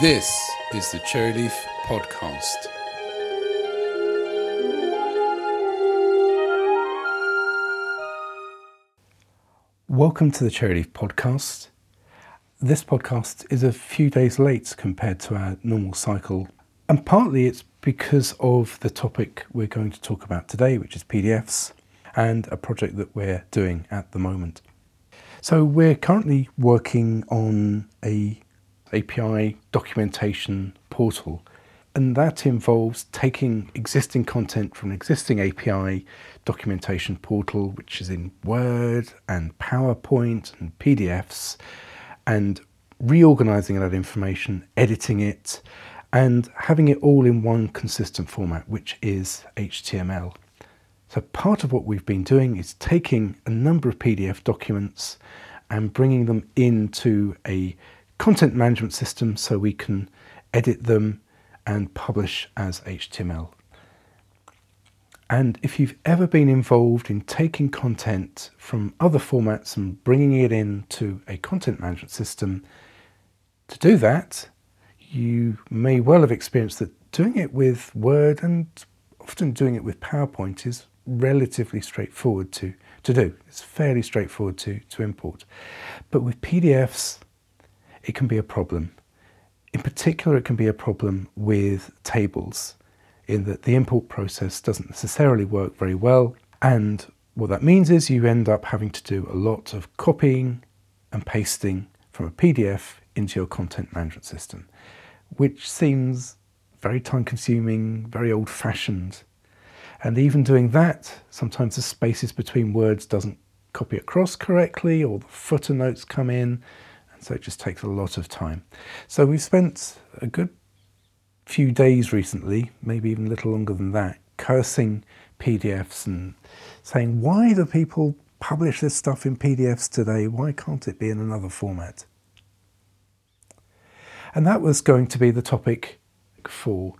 This is the Cherryleaf Podcast. Welcome to the Cherryleaf Podcast. This podcast is a few days late compared to our normal cycle, and partly it's because of the topic we're going to talk about today, which is PDFs, and a project that we're doing at the moment. So, we're currently working on a API documentation portal. And that involves taking existing content from an existing API documentation portal, which is in Word and PowerPoint and PDFs, and reorganizing that information, editing it, and having it all in one consistent format, which is HTML. So, part of what we've been doing is taking a number of PDF documents and bringing them into a content management system so we can edit them and publish as HTML. And if you've ever been involved in taking content from other formats and bringing it into a content management system, to do that, you may well have experienced that doing it with Word and often doing it with PowerPoint is relatively straightforward to, to do. It's fairly straightforward to, to import. But with PDFs, it can be a problem. In particular, it can be a problem with tables, in that the import process doesn't necessarily work very well. And what that means is you end up having to do a lot of copying and pasting from a PDF into your content management system, which seems very time consuming, very old fashioned. And even doing that, sometimes the spaces between words doesn't copy across correctly, or the footer notes come in, so it just takes a lot of time. So we've spent a good few days recently, maybe even a little longer than that, cursing PDFs and saying, why do people publish this stuff in PDFs today? Why can't it be in another format? And that was going to be the topic for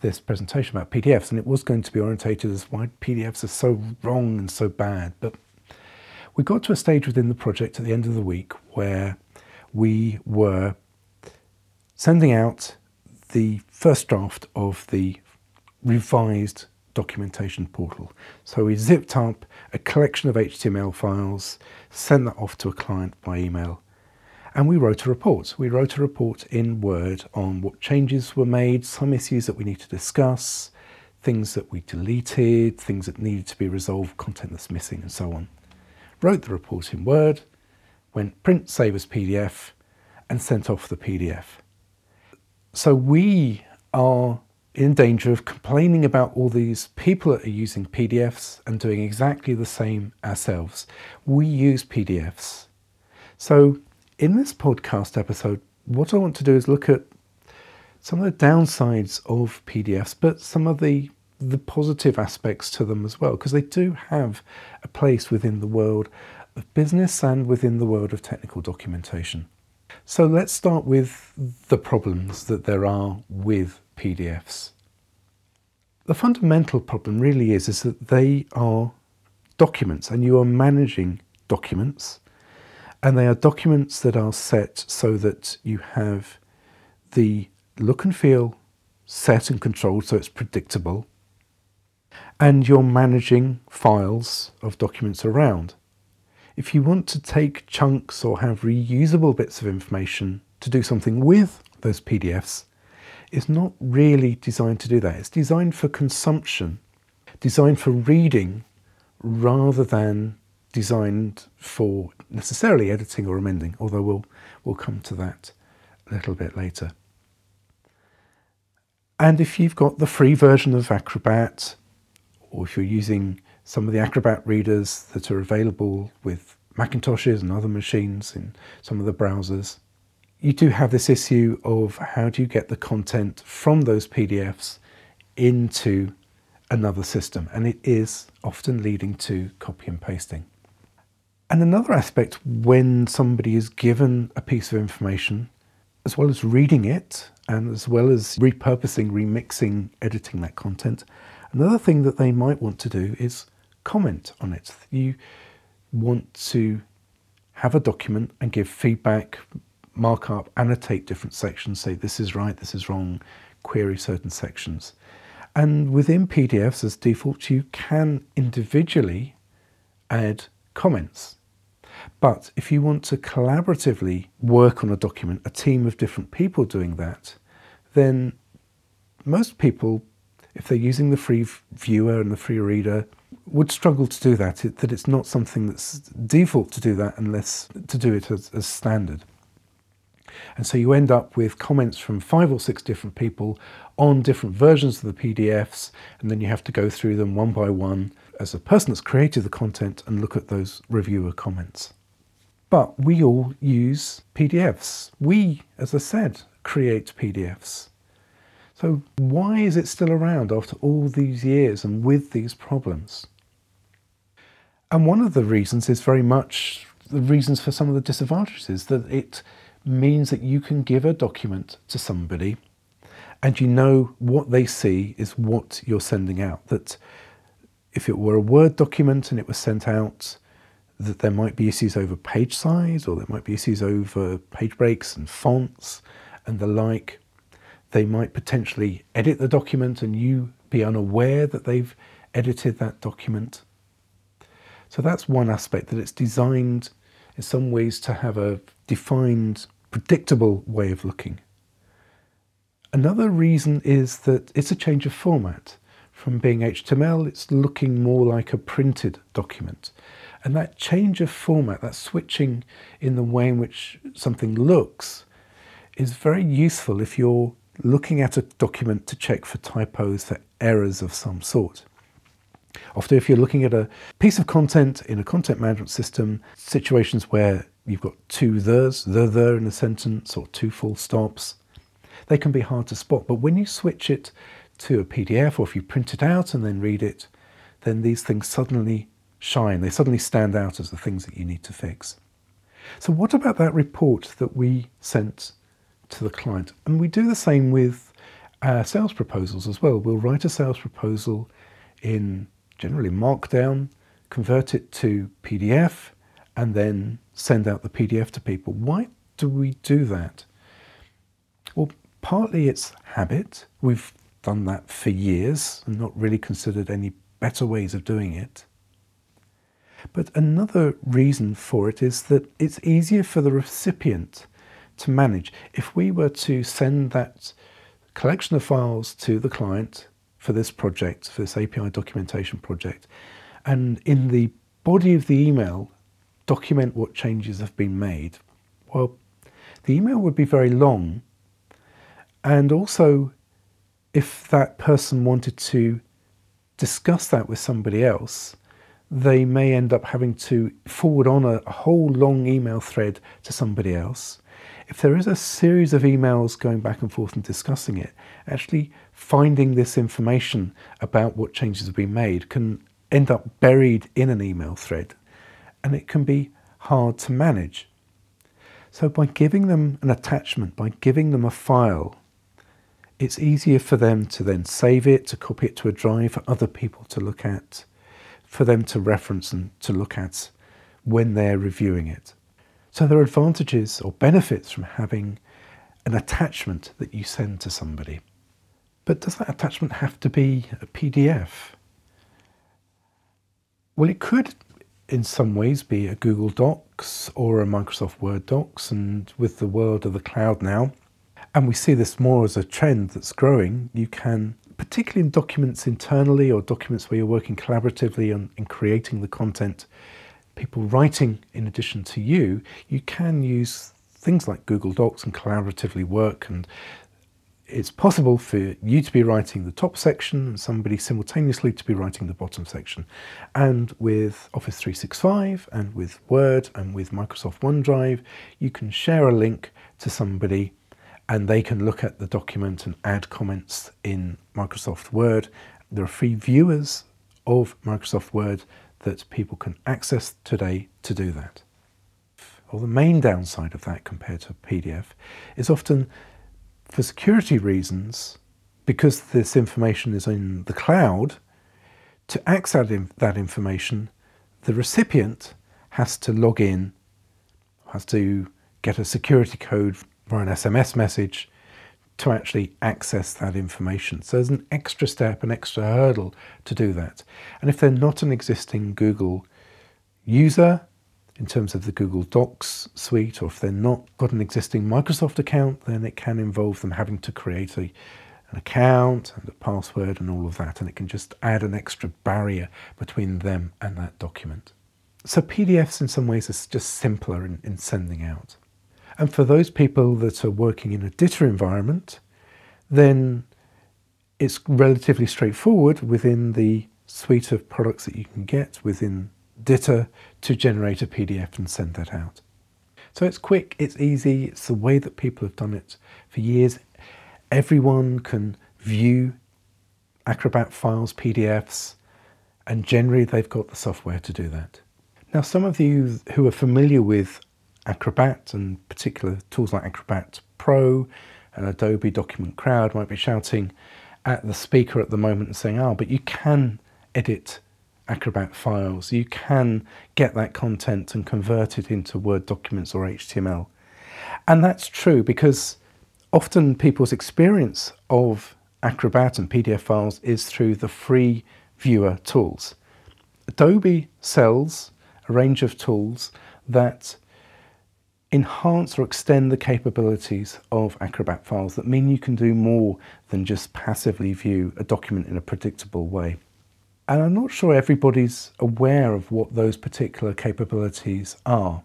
this presentation about PDFs, and it was going to be orientated as why PDFs are so wrong and so bad. But we got to a stage within the project at the end of the week where we were sending out the first draft of the revised documentation portal. So we zipped up a collection of HTML files, sent that off to a client by email, and we wrote a report. We wrote a report in Word on what changes were made, some issues that we need to discuss, things that we deleted, things that needed to be resolved, content that's missing, and so on. Wrote the report in Word, went print save as PDF and sent off the PDF. So we are in danger of complaining about all these people that are using PDFs and doing exactly the same ourselves. We use PDFs. So in this podcast episode, what I want to do is look at some of the downsides of PDFs, but some of the the positive aspects to them as well, because they do have a place within the world of business and within the world of technical documentation. So let's start with the problems that there are with PDFs. The fundamental problem really is, is that they are documents and you are managing documents and they are documents that are set so that you have the look and feel set and controlled so it's predictable and you're managing files of documents around. If you want to take chunks or have reusable bits of information to do something with those PDFs, it's not really designed to do that. It's designed for consumption, designed for reading rather than designed for necessarily editing or amending, although we'll, we'll come to that a little bit later. And if you've got the free version of Acrobat, or if you're using some of the Acrobat readers that are available with Macintoshes and other machines in some of the browsers. You do have this issue of how do you get the content from those PDFs into another system, and it is often leading to copy and pasting. And another aspect when somebody is given a piece of information, as well as reading it and as well as repurposing, remixing, editing that content, another thing that they might want to do is comment on it. You want to have a document and give feedback, mark up, annotate different sections, say this is right, this is wrong, query certain sections. And within PDFs, as default, you can individually add comments. But if you want to collaboratively work on a document, a team of different people doing that, then most people, if they're using the free viewer and the free reader, would struggle to do that. It, that it's not something that's default to do that unless to do it as, as standard. And so you end up with comments from five or six different people on different versions of the PDFs, and then you have to go through them one by one as a person that's created the content and look at those reviewer comments. But we all use PDFs. We, as I said, create PDFs. So why is it still around after all these years and with these problems? And one of the reasons is very much the reasons for some of the disadvantages that it means that you can give a document to somebody and you know what they see is what you're sending out. That if it were a Word document and it was sent out, that there might be issues over page size or there might be issues over page breaks and fonts and the like. They might potentially edit the document and you be unaware that they've edited that document. So that's one aspect that it's designed in some ways to have a defined, predictable way of looking. Another reason is that it's a change of format. From being HTML, it's looking more like a printed document. And that change of format, that switching in the way in which something looks, is very useful if you're looking at a document to check for typos, for errors of some sort. Often, if you're looking at a piece of content in a content management system, situations where you've got two the's, the, the in a sentence, or two full stops, they can be hard to spot. But when you switch it to a PDF, or if you print it out and then read it, then these things suddenly shine. They suddenly stand out as the things that you need to fix. So, what about that report that we sent to the client? And we do the same with our sales proposals as well. We'll write a sales proposal in generally Markdown, convert it to PDF, and then send out the PDF to people. Why do we do that? Well, partly it's habit. We've done that for years and not really considered any better ways of doing it. But another reason for it is that it's easier for the recipient to manage. If we were to send that collection of files to the client for this project, for this API documentation project, and in the body of the email, document what changes have been made, well, the email would be very long. And also, if that person wanted to discuss that with somebody else, they may end up having to forward on a, a, whole long email thread to somebody else. If there is a series of emails going back and forth and discussing it, actually finding this information about what changes have been made can end up buried in an email thread and it can be hard to manage. So, by giving them an attachment, by giving them a file, it's easier for them to then save it, to copy it to a drive for other people to look at for them to reference and to look at when they're reviewing it. So there are advantages or benefits from having an attachment that you send to somebody. But does that attachment have to be a PDF? Well, it could in some ways be a Google Docs or a Microsoft Word Docs, and with the world of the cloud now, and we see this more as a trend that's growing, you can particularly in documents internally or documents where you're working collaboratively on in creating the content, people writing in addition to you, you can use things like Google Docs and collaboratively work and it's possible for you to be writing the top section and somebody simultaneously to be writing the bottom section. And with Office 365 and with Word and with Microsoft OneDrive, you can share a link to somebody and they can look at the document and add comments in Microsoft Word. There are free viewers of Microsoft Word that people can access today to do that. Well, the main downside of that compared to PDF is often for security reasons, because this information is in the cloud, to access that information, the recipient has to log in, has to get a security code or an SMS message to actually access that information. So there's an extra step, an extra hurdle to do that. And if they're not an existing Google user, in terms of the Google Docs suite, or if they're not got an existing Microsoft account, then it can involve them having to create a, an account and a password and all of that, and it can just add an extra barrier between them and that document. So PDFs in some ways are just simpler in, in sending out. And for those people that are working in a DITA environment, then it's relatively straightforward within the suite of products that you can get within DITA to generate a PDF and send that out. So it's quick, it's easy, it's the way that people have done it for years. Everyone can view Acrobat files, PDFs, and generally they've got the software to do that. Now, some of you who are familiar with Acrobat and particular tools like Acrobat Pro and Adobe Document Cloud might be shouting at the speaker at the moment and saying, oh, but you can edit Acrobat files. You can get that content and convert it into Word documents or HTML. And that's true because often people's experience of Acrobat and PDF files is through the free viewer tools. Adobe sells a range of tools that enhance or extend the capabilities of Acrobat files that mean you can do more than just passively view a document in a predictable way. And I'm not sure everybody's aware of what those particular capabilities are.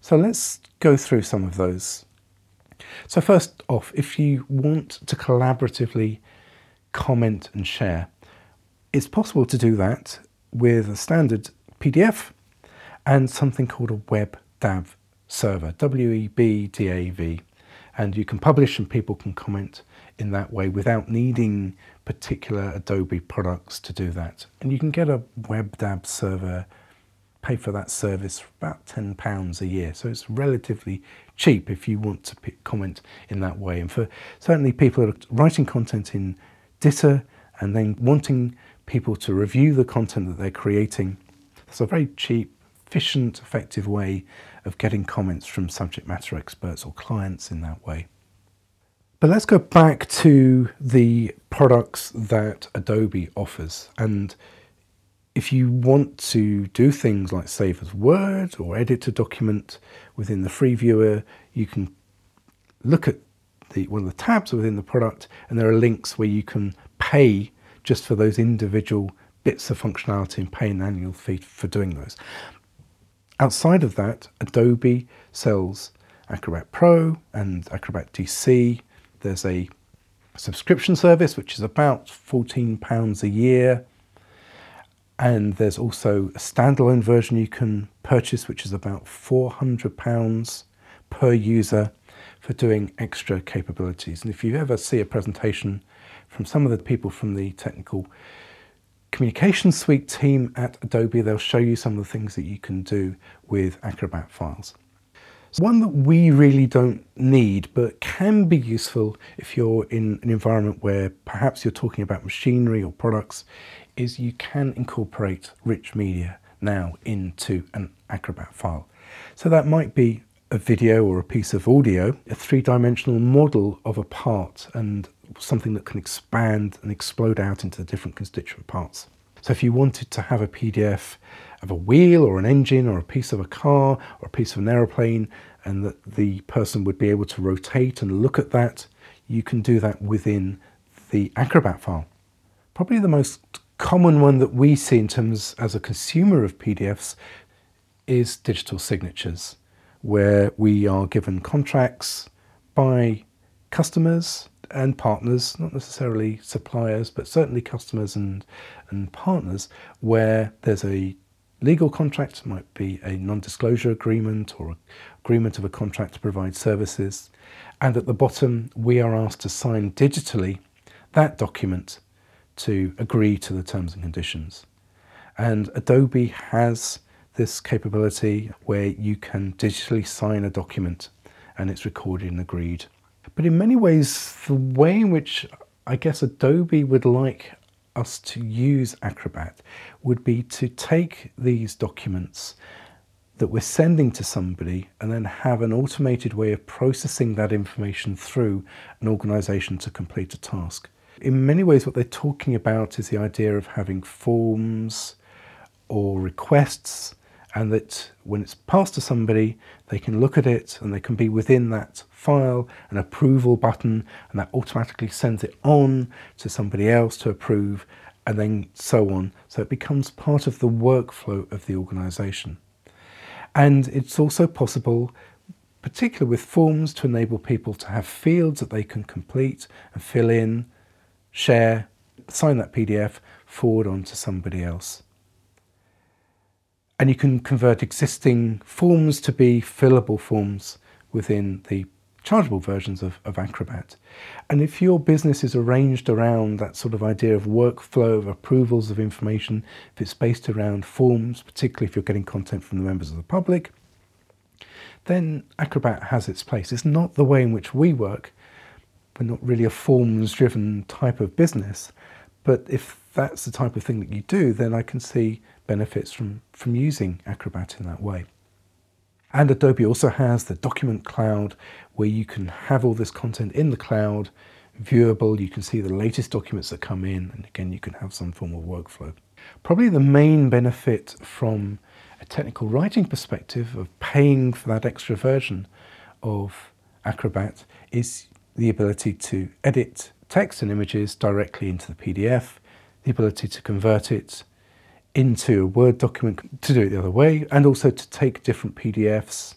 So let's go through some of those. So first off, if you want to collaboratively comment and share, it's possible to do that with a standard PDF and something called a WebDAV server, W-E-B-D-A-V. And you can publish and people can comment in that way without needing particular Adobe products to do that. And you can get a WebDAV server, pay for that service for about £10 a year. So it's relatively cheap if you want to comment in that way. And for certainly people that are writing content in DITA and then wanting people to review the content that they're creating, it's a very cheap, efficient, effective way of getting comments from subject matter experts or clients in that way. But let's go back to the products that Adobe offers. And if you want to do things like save as Word or edit a document within the free viewer, you can look at the, one of the tabs within the product and there are links where you can pay just for those individual bits of functionality and pay an annual fee for doing those. Outside of that, Adobe sells Acrobat Pro and Acrobat DC there's a subscription service, which is about £14 a year. And there's also a standalone version you can purchase, which is about £400 per user for doing extra capabilities. And if you ever see a presentation from some of the people from the technical communication suite team at Adobe, they'll show you some of the things that you can do with Acrobat files. One that we really don't need, but can be useful if you're in an environment where perhaps you're talking about machinery or products, is you can incorporate rich media now into an Acrobat file. So that might be a video or a piece of audio, a three-dimensional model of a part and something that can expand and explode out into the different constituent parts. So if you wanted to have a PDF of a wheel or an engine or a piece of a car or a piece of an aeroplane and that the person would be able to rotate and look at that, you can do that within the Acrobat file. Probably the most common one that we see in terms as a consumer of PDFs is digital signatures, where we are given contracts by customers and partners, not necessarily suppliers, but certainly customers and, and partners, where there's a legal contract, might be a non-disclosure agreement or agreement of a contract to provide services. And at the bottom, we are asked to sign digitally that document to agree to the terms and conditions. And Adobe has this capability where you can digitally sign a document and it's recorded and agreed but in many ways, the way in which I guess Adobe would like us to use Acrobat would be to take these documents, that we're sending to somebody and then have an automated way of processing that information through an organization to complete a task. In many ways, what they're talking about is the idea of having forms or requests, and that when it's passed to somebody, they can look at it and they can be within that file, an approval button, and that automatically sends it on to somebody else to approve, and then so on. So it becomes part of the workflow of the organization. And it's also possible, particularly with forms, to enable people to have fields that they can complete and fill in, share, sign that PDF, forward on to somebody else. And you can convert existing forms to be fillable forms within the chargeable versions of, of Acrobat. And if your business is arranged around that sort of idea of workflow, of approvals of information, if it's based around forms, particularly if you're getting content from the members of the public, then Acrobat has its place. It's not the way in which we work. We're not really a forms driven type of business. But if that's the type of thing that you do, then I can see benefits from, from using Acrobat in that way. And Adobe also has the document cloud where you can have all this content in the cloud, viewable, you can see the latest documents that come in, and again, you can have some form of workflow. Probably the main benefit from a technical writing perspective of paying for that extra version of Acrobat is the ability to edit text and images directly into the PDF, the ability to convert it into a Word document to do it the other way, and also to take different PDFs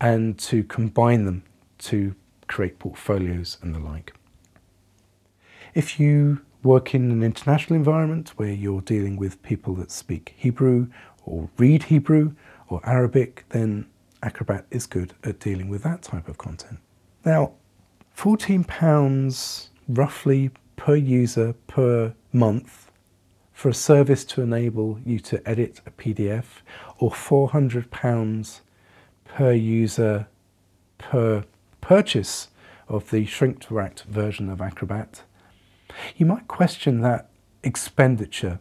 and to combine them to create portfolios and the like. If you work in an international environment where you're dealing with people that speak Hebrew or read Hebrew or Arabic, then Acrobat is good at dealing with that type of content. Now, £14 roughly per user per month for a service to enable you to edit a PDF or £400 per user per purchase of the shrink wrapped version of Acrobat, you might question that expenditure,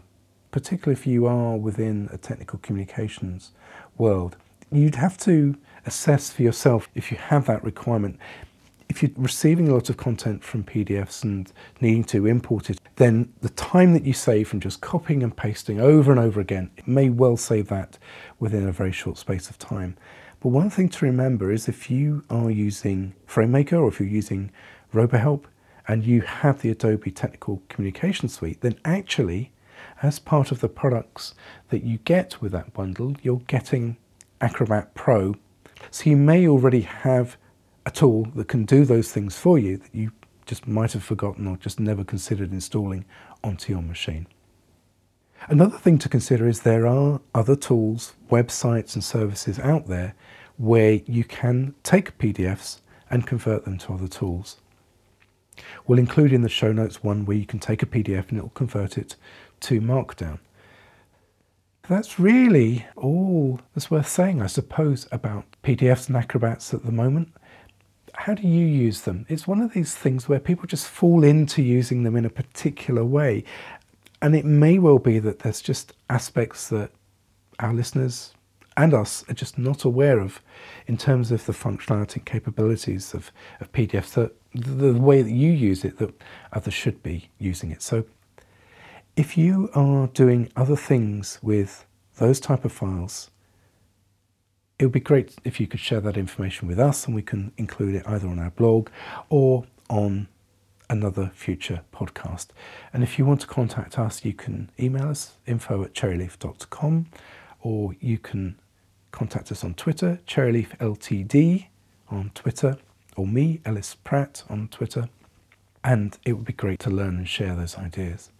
particularly if you are within a technical communications world. You'd have to assess for yourself if you have that requirement if you're receiving a lot of content from PDFs and needing to import it, then the time that you save from just copying and pasting over and over again, it may well save that within a very short space of time. But one thing to remember is if you are using FrameMaker or if you're using RoboHelp and you have the Adobe Technical Communication Suite, then actually, as part of the products that you get with that bundle, you're getting Acrobat Pro. So you may already have a tool that can do those things for you that you just might have forgotten or just never considered installing onto your machine. Another thing to consider is there are other tools, websites, and services out there where you can take PDFs and convert them to other tools. We'll include in the show notes one where you can take a PDF and it will convert it to Markdown. That's really all that's worth saying, I suppose, about PDFs and Acrobats at the moment how do you use them? It's one of these things where people just fall into using them in a particular way. And it may well be that there's just aspects that our listeners and us are just not aware of in terms of the functionality and capabilities of, of PDFs, that the, the way that you use it, that others should be using it. So if you are doing other things with those type of files, it would be great if you could share that information with us and we can include it either on our blog or on another future podcast. And if you want to contact us, you can email us info at cherryleaf.com or you can contact us on Twitter, Cherryleaf LTD on Twitter, or me, Ellis Pratt, on Twitter. And it would be great to learn and share those ideas.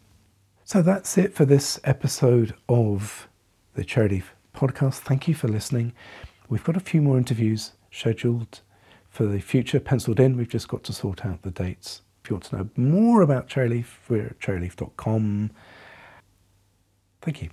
So that's it for this episode of the Cherryleaf podcast. Thank you for listening. We've got a few more interviews scheduled for the future, penciled in. We've just got to sort out the dates. If you want to know more about Cherryleaf, we're at cherryleaf.com. Thank you.